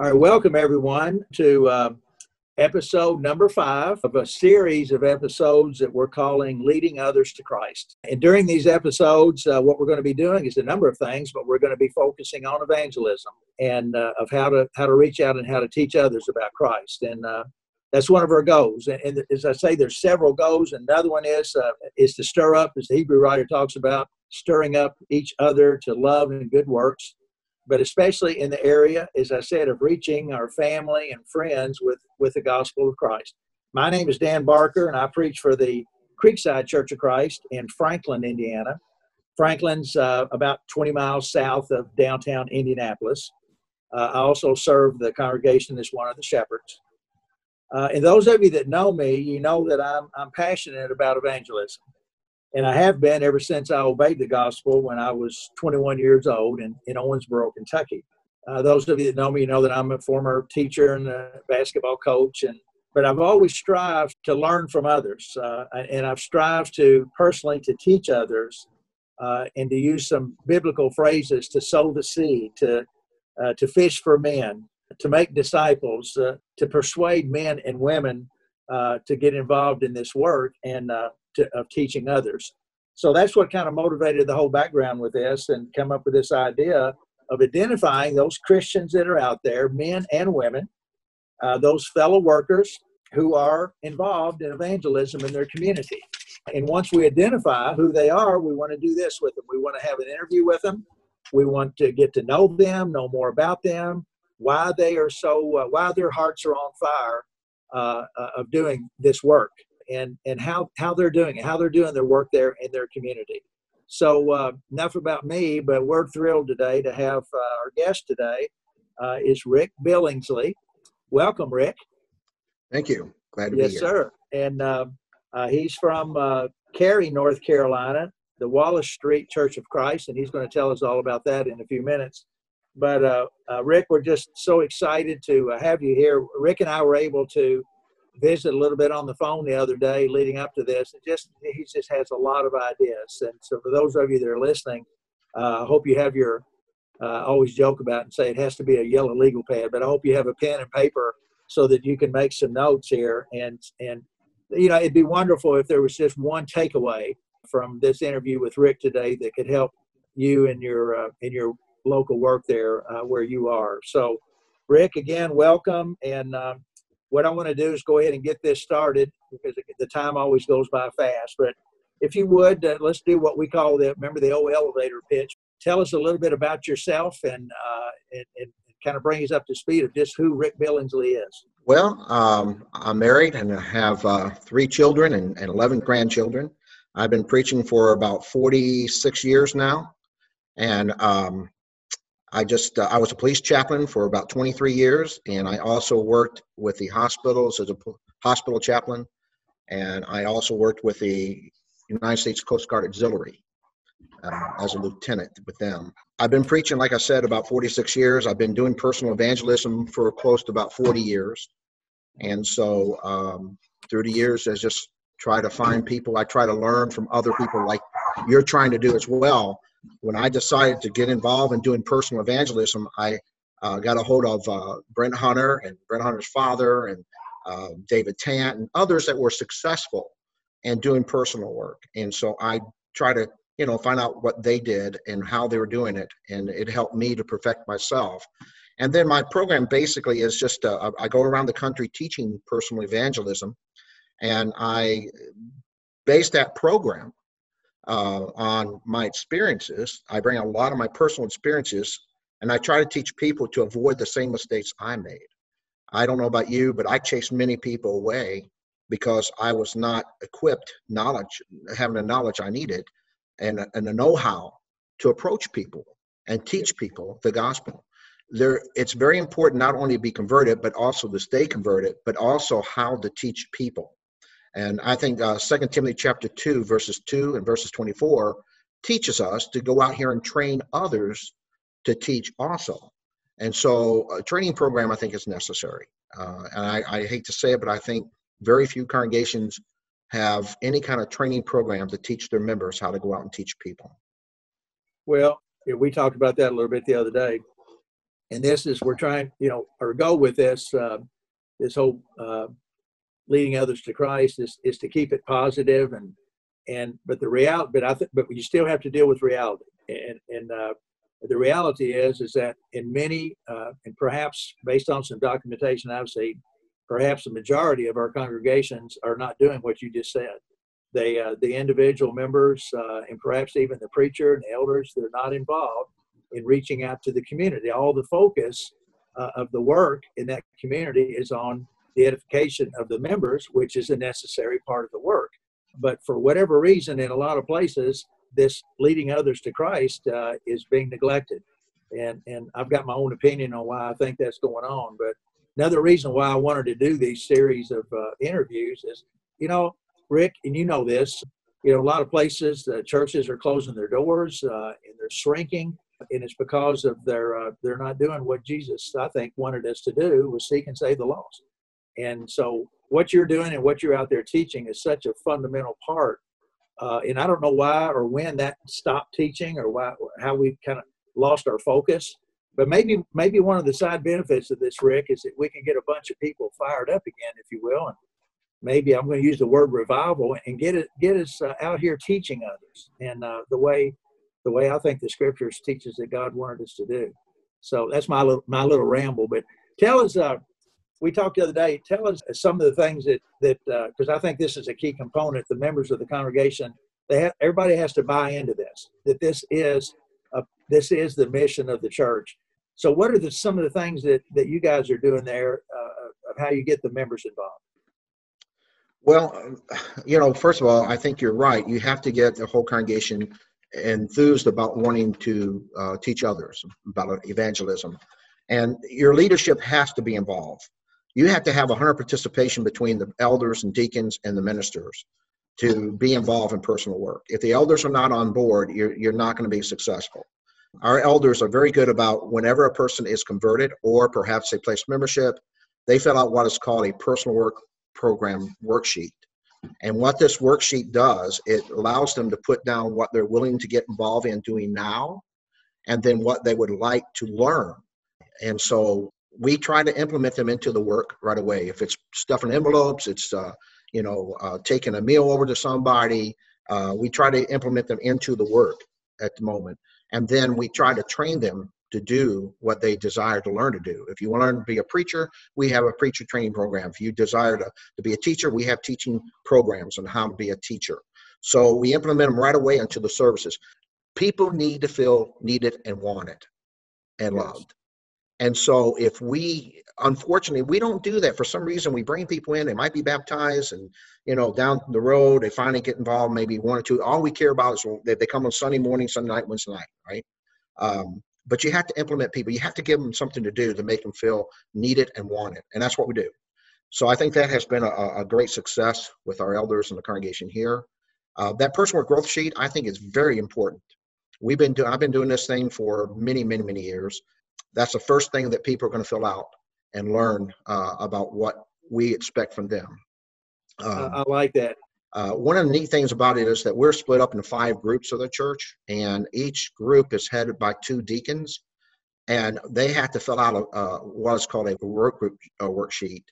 All right, welcome everyone to uh, episode number five of a series of episodes that we're calling Leading Others to Christ. And during these episodes, uh, what we're going to be doing is a number of things, but we're going to be focusing on evangelism and uh, of how to how to reach out and how to teach others about Christ. And uh, that's one of our goals. And, and, as I say, there's several goals. Another one is uh, is to stir up, as the Hebrew writer talks about, stirring up each other to love and good works but especially in the area, as I said, of reaching our family and friends with, with the gospel of Christ. My name is Dan Barker, and I preach for the Creekside Church of Christ in Franklin, Indiana. Franklin's uh, about 20 miles south of downtown Indianapolis. Uh, I also serve the congregation as one of the shepherds. Uh, and those of you that know me, you know that I'm, I'm passionate about evangelism and I have been ever since I obeyed the gospel when I was 21 years old in, in Owensboro, Kentucky. Uh, those of you that know me know that I'm a former teacher and a basketball coach, and but I've always strived to learn from others, uh, and I've strived to personally to teach others, uh, and to use some biblical phrases to sow the seed, to uh, to fish for men, to make disciples, uh, to persuade men and women uh, to get involved in this work, and to, of teaching others. So that's what kind of motivated the whole background with this and come up with this idea of identifying those Christians that are out there, men and women, uh, those fellow workers who are involved in evangelism in their community. And once we identify who they are, we want to do this with them. We want to have an interview with them. We want to get to know them, know more about them, why they are so, uh, why their hearts are on fire uh, uh of doing this work and and how how they're doing it, how they're doing their work there in their community. So uh, enough about me, but we're thrilled today to have uh, our guest today uh, is Rick Billingsley. Welcome, Rick. Thank you. Glad to yes, be here. Yes, sir. And uh, uh, he's from uh, Cary, North Carolina, the Wallace Street Church of Christ, and he's going to tell us all about that in a few minutes. But Rick, we're just so excited to have you here. Rick and I were able to visited a little bit on the phone the other day leading up to this. And just he just has a lot of ideas. And so for those of you that are listening, uh, I hope you have your. Uh, always joke about and say it has to be a yellow legal pad, but I hope you have a pen and paper so that you can make some notes here. And and you know it'd be wonderful if there was just one takeaway from this interview with Rick today that could help you in your uh, in your local work there uh, where you are. So, Rick, again, welcome, and um, what I want to do is go ahead and get this started because the time always goes by fast. But if you would, uh, let's do what we call the remember the old elevator pitch. Tell us a little bit about yourself and, uh, and, and kind of bring us up to speed of just who Rick Billingsley is. Well, um, I'm married and I have uh, three children and, and 11 grandchildren. I've been preaching for about 46 years now. And um, I just uh, I was a police chaplain for about 23 years, and I also worked with the hospitals as a hospital chaplain, and I also worked with the United States Coast Guard Auxiliary uh, as a lieutenant with them. I've been preaching, like I said, about 46 years. I've been doing personal evangelism for close to about 40 years, and so um, through the years, I just try to find people. I try to learn from other people, like you're trying to do as well when I decided to get involved in doing personal evangelism, I uh, got a hold of uh, Brent Hunter and Brent Hunter's father and uh, David Tant and others that were successful in doing personal work. And so I try to, you know, find out what they did and how they were doing it, and it helped me to perfect myself. And then my program basically is just uh, I go around the country teaching personal evangelism, and I base that program uh, on my experiences. I bring a lot of my personal experiences, and I try to teach people to avoid the same mistakes I made. I don't know about you, but I chased many people away because I was not equipped, knowledge, having the knowledge I needed, and and the know-how to approach people and teach people the gospel. There, it's very important not only to be converted, but also to stay converted, but also how to teach people. And I think uh, 2 Timothy chapter 2, verses 2 and verses 24 teaches us to go out here and train others to teach also. And so a training program, I think, is necessary. Uh, and I, I hate to say it, but I think very few congregations have any kind of training program to teach their members how to go out and teach people. Well, we talked about that a little bit the other day. And this is we're trying, you know, our goal with this uh, this whole uh, leading others to Christ is is to keep it positive and and but the reality, but I think, but you still have to deal with reality. And and uh, the reality is is that in many uh, and perhaps based on some documentation I've seen, perhaps the majority of our congregations are not doing what you just said. They, uh, the individual members, uh, and perhaps even the preacher and the elders, they're not involved in reaching out to the community. All the focus uh, of the work in that community is on the edification of the members, which is a necessary part of the work. But for whatever reason, in a lot of places, this leading others to Christ uh, is being neglected. And, and I've got my own opinion on why I think that's going on. But another reason why I wanted to do these series of uh, interviews is, you know, Rick, and you know this, you know, a lot of places, the churches are closing their doors uh, and they're shrinking. And it's because of their, uh, they're not doing what Jesus, I think, wanted us to do was seek and save the lost. And so what you're doing and what you're out there teaching is such a fundamental part. Uh, and I don't know why or when that stopped teaching or why, how we kind of lost our focus. But maybe maybe one of the side benefits of this, Rick, is that we can get a bunch of people fired up again, if you will, and maybe I'm going to use the word revival and get it get us uh, out here teaching others and uh, the way the way I think the scriptures teaches that God wanted us to do. So that's my little my little ramble. But tell us, uh, we talked the other day. Tell us some of the things that that because uh, I think this is a key component. The members of the congregation, they have, everybody has to buy into this. That this is a, this is the mission of the church. So, what are the, some of the things that, that you guys are doing there uh, of how you get the members involved? Well, you know, first of all, I think you're right. You have to get the whole congregation enthused about wanting to uh, teach others about evangelism. And your leadership has to be involved. You have to have 100 participation between the elders and deacons and the ministers to be involved in personal work. If the elders are not on board, you're, you're not going to be successful. Our elders are very good about whenever a person is converted or perhaps they place membership, they fill out what is called a personal work program worksheet. And what this worksheet does, it allows them to put down what they're willing to get involved in doing now and then what they would like to learn. And so we try to implement them into the work right away. If it's stuffing envelopes, it's uh, you know uh, taking a meal over to somebody. Uh, we try to implement them into the work at the moment and then we try to train them to do what they desire to learn to do. If you want to learn to be a preacher, we have a preacher training program. If you desire to, to be a teacher, we have teaching programs on how to be a teacher. So we implement them right away into the services. People need to feel needed and wanted and yes. loved. And so if we unfortunately we don't do that. For some reason we bring people in they might be baptized and you know down the road they finally get involved maybe one or two. All we care about is that they come on sunday morning sunday night wednesday night right? Um, but you have to implement people. You have to give them something to do to make them feel needed and wanted and that's what we do. So i think that has been a, a great success with our elders and the congregation here. Uh, that personal growth sheet i think is very important. We've been doing i've been doing this thing for many many many years that's the first thing that people are going to fill out and learn uh, about what we expect from them. Um, I like that. Uh, one of the neat things about it is that we're split up into five groups of the church, and each group is headed by two deacons, and they have to fill out a, what is called a work group worksheet,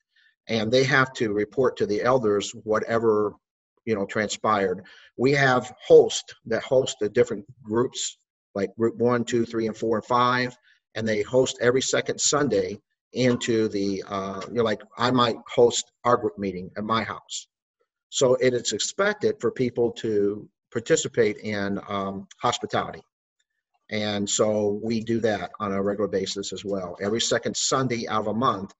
and they have to report to the elders whatever you know transpired. We have hosts that host the different groups, like group one, two, three, and four, and five, and they host every second Sunday into the uh, you know like i might host our group meeting at my house. So it is expected for people to participate in um, hospitality. And so we do that on a regular basis as well. Every second sunday out of a month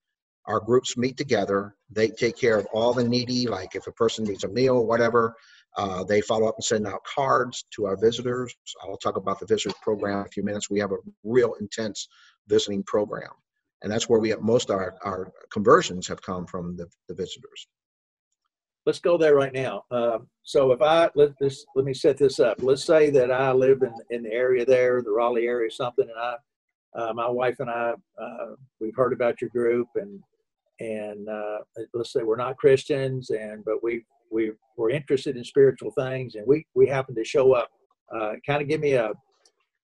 our groups meet together. They take care of all the needy like if a person needs a meal whatever uh, they follow up and send out cards to our visitors. I'll talk about the visitors program in a few minutes. We have a real intense visiting program and that's where we have most our, our conversions have come from the, the visitors. Let's go there right now. Uh, so if i let this let me set this up. Let's say that i live in, in the area there the raleigh area something and i uh, my wife and i uh, we've heard about your group and and uh, let's say we're not christians and but we we we're interested in spiritual things and we we happen to show up uh, kind of give me a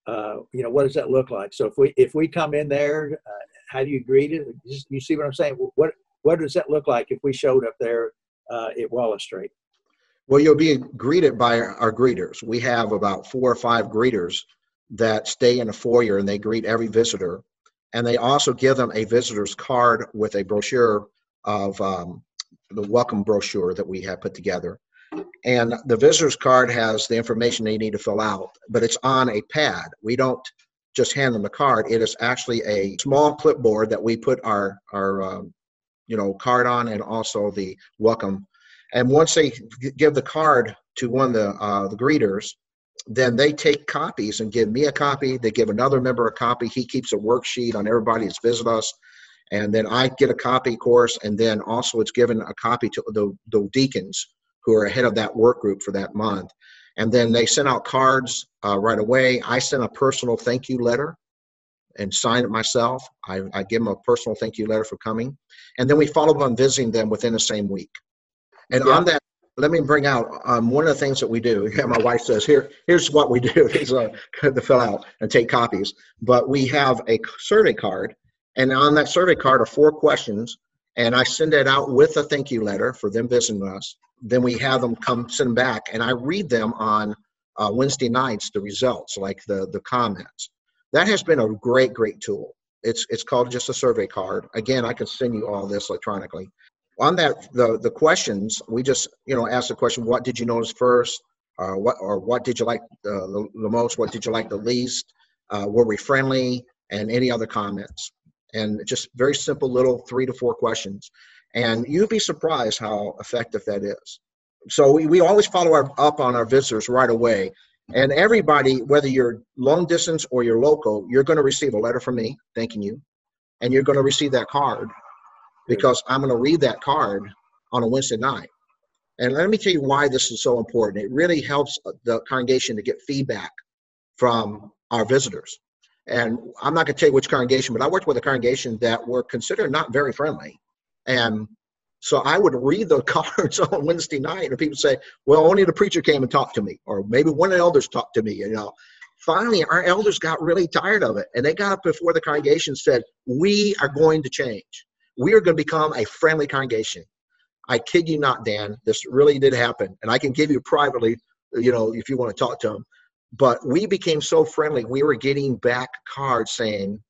uh, you know, what does that look like? So if we if we come in there, uh, how do you greet it? Just, you see what I'm saying? What what does that look like if we showed up there uh, at Wallace Street? Well, you'll be greeted by our greeters. We have about four or five greeters that stay in the foyer and they greet every visitor. And they also give them a visitor's card with a brochure of um, the welcome brochure that we have put together. And the visitor's card has the information they need to fill out, but it's on a pad. We don't just hand them the card. It is actually a small clipboard that we put our our um, you know card on and also the welcome. And once they give the card to one of the uh, the greeters, then they take copies and give me a copy. They give another member a copy. He keeps a worksheet on everybody that's visited us. And then I get a copy, course, and then also it's given a copy to the, the deacons who are ahead of that work group for that month. And then they send out cards uh, right away. I send a personal thank you letter and sign it myself. I, I give them a personal thank you letter for coming. And then we follow up on visiting them within the same week. And yeah. on that, let me bring out um, one of the things that we do. Yeah, my wife says, "Here, here's what we do: is uh, to fill out and take copies." But we have a survey card, and on that survey card are four questions, and I send it out with a thank you letter for them visiting us. Then we have them come send back, and I read them on uh, Wednesday nights the results, like the the comments. That has been a great, great tool. It's it's called just a survey card. Again, I can send you all this electronically on that the the questions we just you know ask the question what did you notice first uh, what or what did you like uh, the, the, most what did you like the least uh, were we friendly and any other comments and just very simple little three to four questions and you'd be surprised how effective that is so we, we always follow our, up on our visitors right away and everybody whether you're long distance or you're local you're going to receive a letter from me thanking you and you're going to receive that card because I'm going to read that card on a Wednesday night. And let me tell you why this is so important. It really helps the congregation to get feedback from our visitors. And I'm not going to tell you which congregation, but I worked with a congregation that were considered not very friendly. And so I would read the cards on Wednesday night, and people say, "Well, only the preacher came and talked to me, or maybe one of the elders talked to me." You know, finally, our elders got really tired of it, and they got up before the congregation and said, "We are going to change we are going to become a friendly congregation. I kid you not, Dan. This really did happen, and I can give you privately, you know, if you want to talk to them. But we became so friendly. We were getting back cards saying,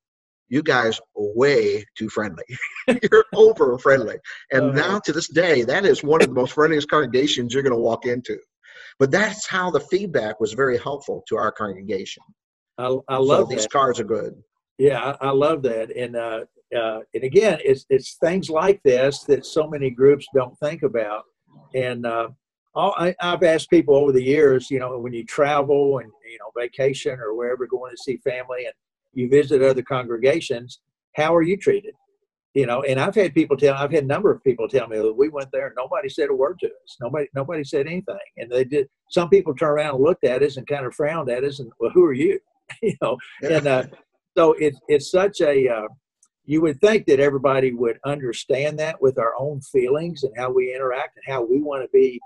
"You guys are way too friendly. you're over friendly." And uh-huh. now to this day, that is one of the most friendliest congregations you're going to walk into. But that's how the feedback was very helpful to our congregation. I, I love so these cards are good. Yeah, I, I love that, and uh, uh, and again, it's it's things like this that so many groups don't think about. And uh, all, I, have asked people over the years, you know, when you travel and you know vacation or wherever going to see family, and you visit other congregations, how are you treated? You know, and I've had people tell, I've had a number of people tell me that we went there and nobody said a word to us. Nobody, nobody said anything. And they did. Some people turned around and looked at us and kind of frowned at us and, well, who are you? you know, and uh, so it's it's such a uh, you would think that everybody would understand that with our own feelings and how we interact and how we want to be,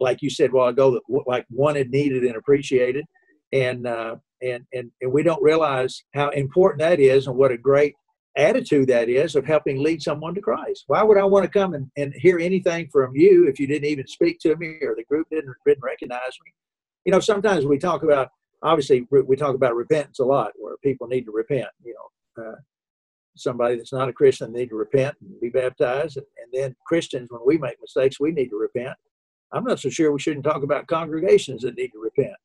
like you said while ago, that like wanted, needed, and appreciated. And uh, and and and we don't realize how important that is and what a great attitude that is of helping lead someone to Christ. Why would I want to come and, and hear anything from you if you didn't even speak to me or the group didn't, didn't recognize me? You know, sometimes we talk about obviously we talk about repentance a lot where people need to repent. You know, uh, somebody that's not a Christian need to repent and be baptized. And, and then Christians, when we make mistakes, we need to repent. I'm not so sure we shouldn't talk about congregations that need to repent.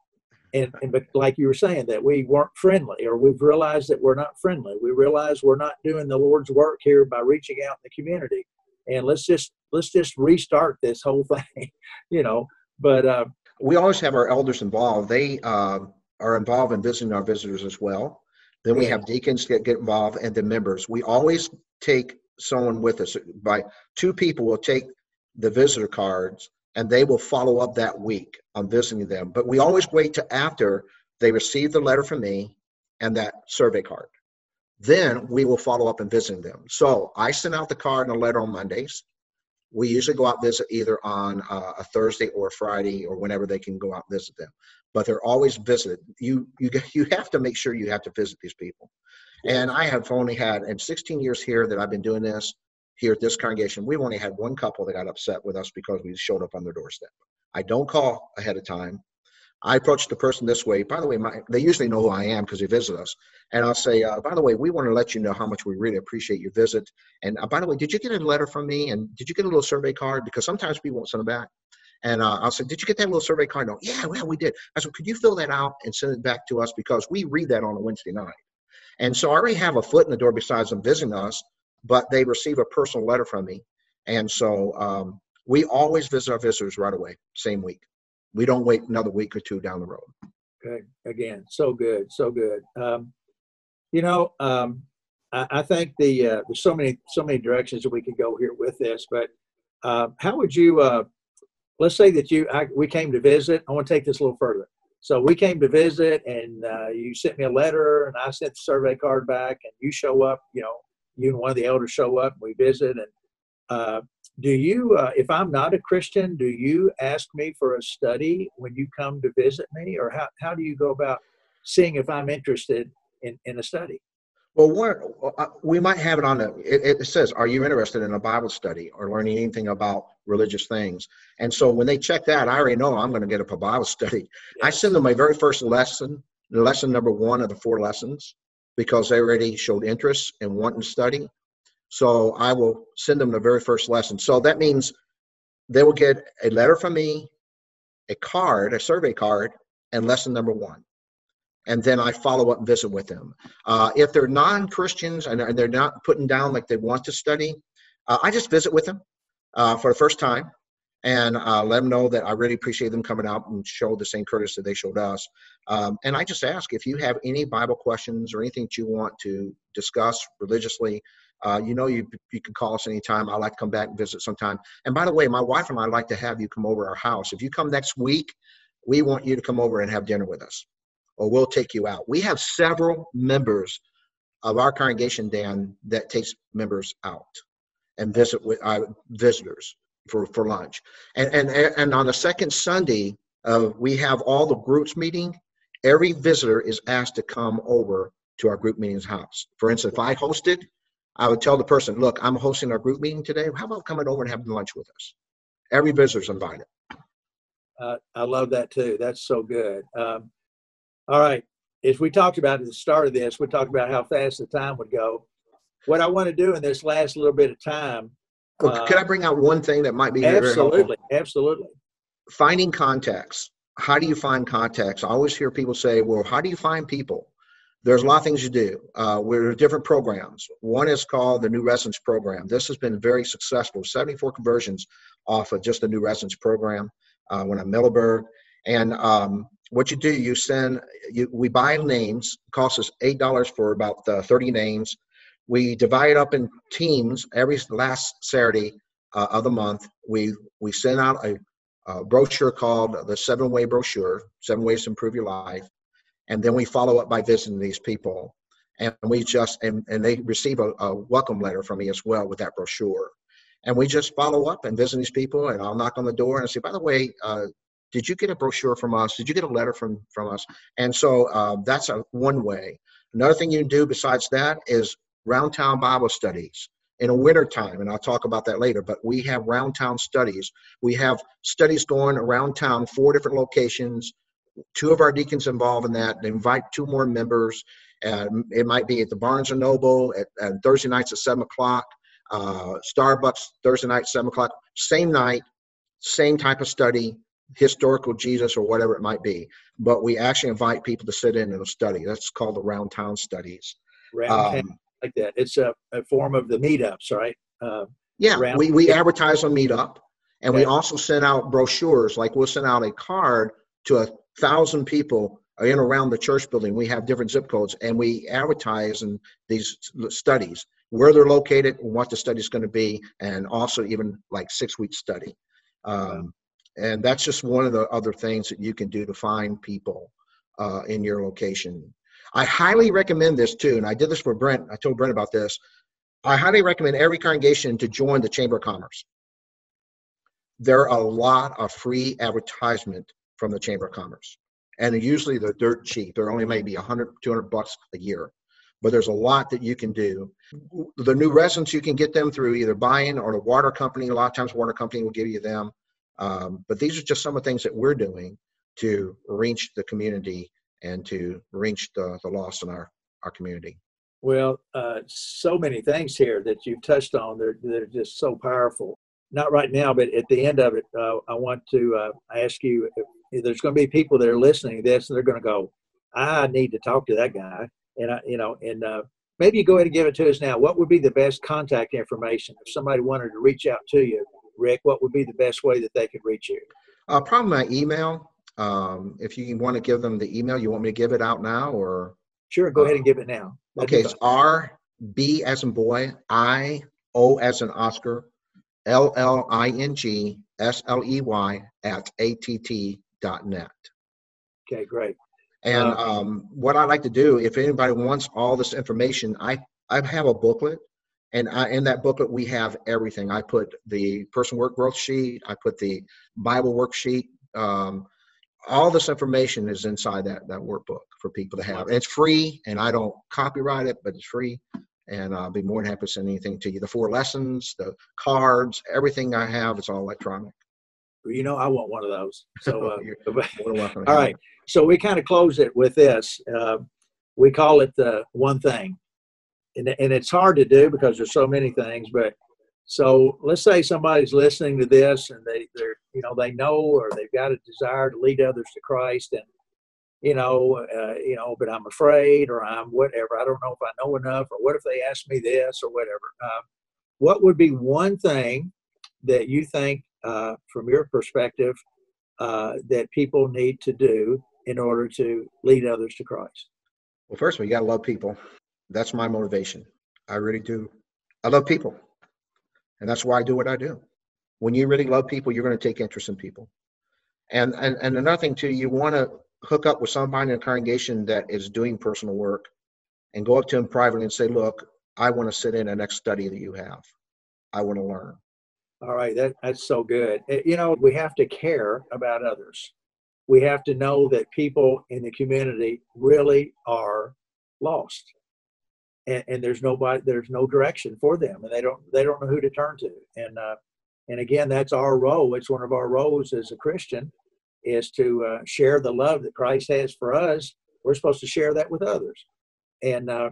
And, and but like you were saying, that we weren't friendly, or we've realized that we're not friendly. We realize we're not doing the Lord's work here by reaching out in the community. And let's just let's just restart this whole thing, you know. But uh, we always have our elders involved. They uh, are involved in visiting our visitors as well. Then we have deacons get, get involved and the members. We always take someone with us. By two people will take the visitor cards and they will follow up that week on visiting them. But we always wait to after they receive the letter from me and that survey card. Then we will follow up and visiting them. So I send out the card and a letter on Mondays. we usually go out visit either on uh, a Thursday or a Friday or whenever they can go out visit them. But they're always visited. You you you have to make sure you have to visit these people. And I have only had in 16 years here that I've been doing this here at this congregation, we've only had one couple that got upset with us because we showed up on their doorstep. I don't call ahead of time. I approach the person this way. By the way, my, they usually know who I am because they visit us. And I'll say, uh, by the way, we want to let you know how much we really appreciate your visit. And uh, by the way, did you get a letter from me? And did you get a little survey card? Because sometimes people won't send them back. And uh, I'll say, did you get that little survey card? No, yeah, well, we did. I said, could you fill that out and send it back to us because we read that on a Wednesday night. And so I already have a foot in the door besides them visiting us, but they receive a personal letter from me. And so um, we always visit our visitors right away, same week. We don't wait another week or two down the road. Okay. Again, so good, so good. Um, you know, um, I, I, think the uh, there's so many so many directions that we could go here with this, but uh, how would you? Uh, let's say that you I, we came to visit. I want to take this a little further. So we came to visit, and uh, you sent me a letter, and I sent the survey card back, and you show up. You know, you and one of the elders show up, and we visit, and uh, do you, uh, if I'm not a Christian, do you ask me for a study when you come to visit me, or how, how do you go about seeing if I'm interested in, in a study? Well, uh, we might have it on the, it, it, says, are you interested in a Bible study or learning anything about religious things? And so when they check that, I already know I'm going to get up a Bible study. Yes. I send them my very first lesson, lesson number one of the four lessons, because they already showed interest and wanting to study. So I will send them the very first lesson. So that means they will get a letter from me, a card, a survey card, and lesson number one. And then I follow up and visit with them. Uh, if they're non Christians and they're not putting down like they want to study, uh, I just visit with them uh, for the first time and uh, let them know that I really appreciate them coming out and show the same courtesy they showed us. Um, and I just ask if you have any Bible questions or anything that you want to discuss religiously, uh, you know, you you can call us anytime. I like to come back and visit sometime. And by the way, my wife and I like to have you come over our house. If you come next week, we want you to come over and have dinner with us, or we'll take you out. We have several members of our congregation, Dan, that takes members out and visit with uh, visitors for, for lunch. And, and, and on the second Sunday, uh, we have all the groups meeting. Every visitor is asked to come over to our group meetings house. For instance, if I hosted, I would tell the person, look, I'm hosting our group meeting today. How about coming over and having lunch with us? Every visitor's invited. Uh, I love that too. That's so good. Um, all right. As we talked about at the start of this, we talked about how fast the time would go. What I want to do in this last little bit of time. Uh, Can I bring out one thing that might be absolutely, absolutely. Finding contacts. How do you find contacts? I always hear people say, "Well, how do you find people?" there's a lot of things you do. Uh, we're different programs. One is called the New Residence Program. This has been very successful. 74 conversions off of just the New Residence Program uh, when I'm Middleburg. And um, what you do, you send, you, we buy names. It costs us eight dollars for about uh, 30 names. We divide up in teams every last Saturday uh, of the month. We we send out a, a brochure called the Seven Way Brochure, Seven Ways to Improve Your Life and then we follow up by visiting these people. And we just and, and they receive a, a, welcome letter from me as well with that brochure. And we just follow up and visit these people and i'll knock on the door and say by the way uh, did you get a brochure from us? Did you get a letter from from us? And so uh, that's a one way. Another thing you can do besides that is round town bible studies in a winter time and i'll talk about that later but we have round town studies we have studies going around town four different locations two of our deacons involved in that. They invite two more members. and it might be at the Barnes and Noble at, at Thursday nights at seven o'clock. Uh, Starbucks Thursday night seven o'clock. Same night, same type of study, historical Jesus or whatever it might be. But we actually invite people to sit in and study. That's called the Round Town Studies. Round um, like that. It's a, a, form of the meetups, right? Uh, yeah, we, we advertise on Meetup, and okay. we also send out brochures. Like we'll send out a card to a thousand people in around the church building. We have different zip codes, and we advertise in these studies where they're located, and what the study is going to be, and also even like six week study. Um, and that's just one of the other things that you can do to find people uh, in your location. I highly recommend this too, and I did this for Brent. I told Brent about this. I highly recommend every congregation to join the Chamber of Commerce. there are a lot of free advertisement from the Chamber of Commerce. And usually they're dirt cheap. They're only maybe 100, 200 bucks a year. But there's a lot that you can do. The new residents, you can get them through either buying or the water company. A lot of times, water company will give you them. Um, but these are just some of the things that we're doing to reach the community and to reach the, the lost in our, our community. Well, uh, so many things here that you've touched on. They're, they're just so powerful. Not right now, but at the end of it, uh, I want to uh, ask you there's going to be people that are listening to this and they're going to go, I need to talk to that guy. And, I, you know, and uh, maybe you go ahead and give it to us now. What would be the best contact information if somebody wanted to reach out to you, Rick? What would be the best way that they could reach you? Uh, probably my email. Um, if you want to give them the email, you want me to give it out now or? Sure, go ahead and give it now. That'd okay, it's R B as in boy, I O as in Oscar, L L I N G S L E Y at att dot net. Okay, great. And uh, um, what I like to do, if anybody wants all this information, I I have a booklet, and I, in that booklet we have everything. I put the person work growth sheet, I put the Bible worksheet, um, all this information is inside that that workbook for people to have. It's free, and I don't copyright it, but it's free. And I'll be more than happy to send anything to you. The four lessons, the cards, everything I have, it's all electronic. You know, I want one of those. So, uh, all right. So we kind of close it with this. Uh, we call it the one thing, and and it's hard to do because there's so many things. But so let's say somebody's listening to this and they they're you know they know or they've got a desire to lead others to Christ and you know uh, you know but I'm afraid or I'm whatever I don't know if I know enough or what if they ask me this or whatever. Uh, what would be one thing that you think uh, from your perspective uh, that people need to do in order to lead others to Christ? Well first of all you got to love people. That's my motivation. I really do. I love people and that's why I do what I do when you really love people, you're going to take interest in people. And and, and another thing too, you want to hook up with somebody in a congregation that is doing personal work and go up to them privately and say, look, I want to sit in the next study that you have. I want to learn. All right, that, that's so good. Eh, you know, we have to care about others. We have to know that people in the community really are lost. And, and there's nobody, there's no direction for them, and they don't, they don't know who to turn to. And uh, and again, that's our role. It's one of our roles as a Christian is to uh, share the love that Christ has for us. We're supposed to share that with others. And uh,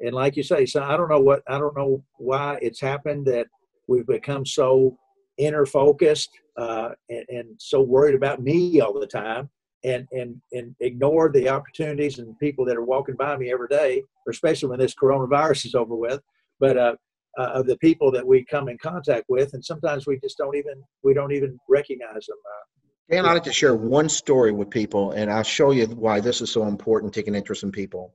and like you say, so I don't know what I don't know why it's happened that we've become so inner focused uh, and, and so worried about me all the time and and and ignore the opportunities and people that are walking by me every day, especially when this coronavirus is over with. But uh, uh, of the people that we come in contact with, and sometimes we just don't even we don't even recognize them. Uh, Dan, I'd like to share one story with people, and I'll show you why this is so important. Taking interest in people.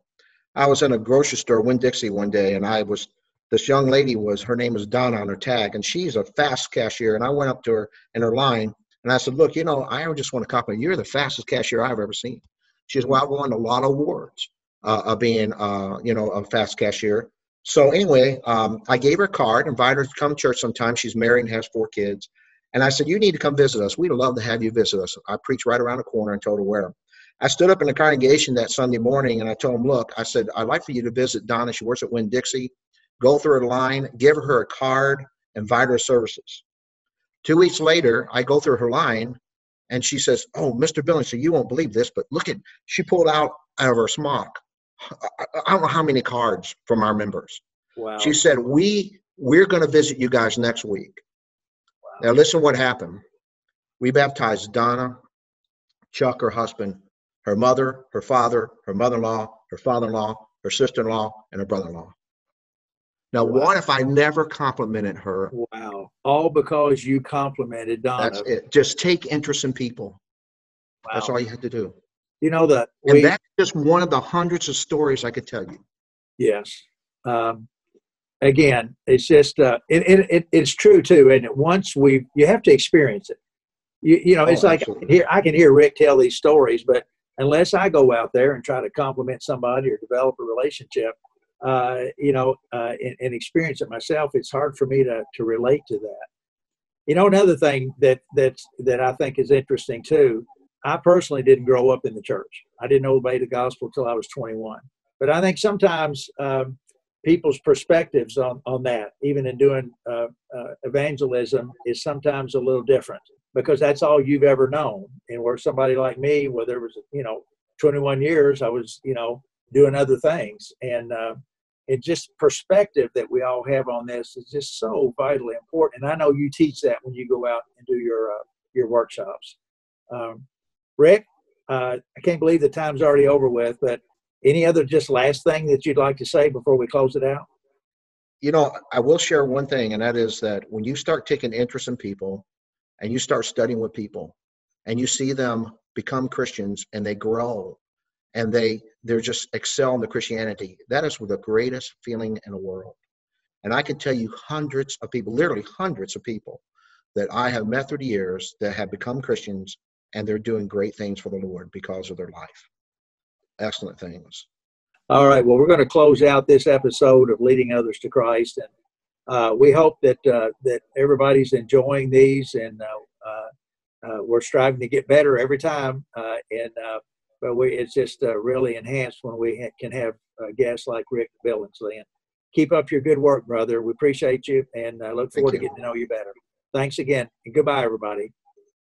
I was in a grocery store, Winn Dixie, one day, and I was this young lady was her name was Donna on her tag, and she's a fast cashier. And I went up to her in her line, and I said, "Look, you know, I just want to compliment you. You're the fastest cashier I've ever seen." She says, "Well, I won a lot of awards uh, of being, uh, you know, a fast cashier." So anyway, um, I gave her a card, invited her to come to church sometime. She's married and has four kids. And I said, you need to come visit us. We'd love to have you visit us. I preached right around the corner and told her where. I stood up in the congregation that Sunday morning and I told them, look, I said, I'd like for you to visit Donna. She works at Winn Dixie. Go through her line, give her a card, invite her services. Two weeks later, I go through her line and she says, Oh, Mr. Billingsley, you won't believe this, but look at, she pulled out out of her smock I don't know how many cards from our members. Wow. She said, "We we're going to visit you guys next week." Wow. Now listen, what happened? We baptized Donna, Chuck, her husband, her mother, her father, her mother-in-law, her father-in-law, her sister-in-law, and her brother-in-law. Now, wow. what if I never complimented her? Wow! All because you complimented Donna. That's it. Just take interest in people. Wow. That's all you had to do. You know that, and that's just one of the hundreds of stories I could tell you. Yes. Um, again, it's just uh, it, it, it, it's true too. And once we, you have to experience it. You, you know, it's oh, like I can, hear, I can hear Rick tell these stories, but unless I go out there and try to compliment somebody or develop a relationship, uh, you know, uh, and, and, experience it myself, it's hard for me to to relate to that. You know, another thing that that that I think is interesting too. I personally didn't grow up in the church. I didn't obey the gospel until I was 21. But I think sometimes um, people's perspectives on, on that, even in doing uh, uh, evangelism, is sometimes a little different because that's all you've ever known. And where somebody like me, where there was, you know, 21 years, I was, you know, doing other things. And uh, it just perspective that we all have on this is just so vitally important. And I know you teach that when you go out and do your uh, your workshops. Um, Rick, uh, I can't believe the time's already over with, but any other just last thing that you'd like to say before we close it out? You know, I will share one thing, and that is that when you start taking interest in people and you start studying with people and you see them become Christians and they grow and they they're just excel in the Christianity, that is the greatest feeling in the world. And I can tell you hundreds of people, literally hundreds of people, that I have met through the years that have become Christians and they're doing great things for the Lord because of their life. Excellent things. All right. Well, we're going to close out this episode of Leading Others to Christ, and uh, we hope that uh, that everybody's enjoying these, and uh, uh, uh we're striving to get better every time. Uh, and but we, it's just uh, really enhanced when we ha- can have uh, guests like Rick Billingsley. And keep up your good work, brother. We appreciate you, and uh, look forward to getting to know you better. Thanks again, and goodbye, everybody.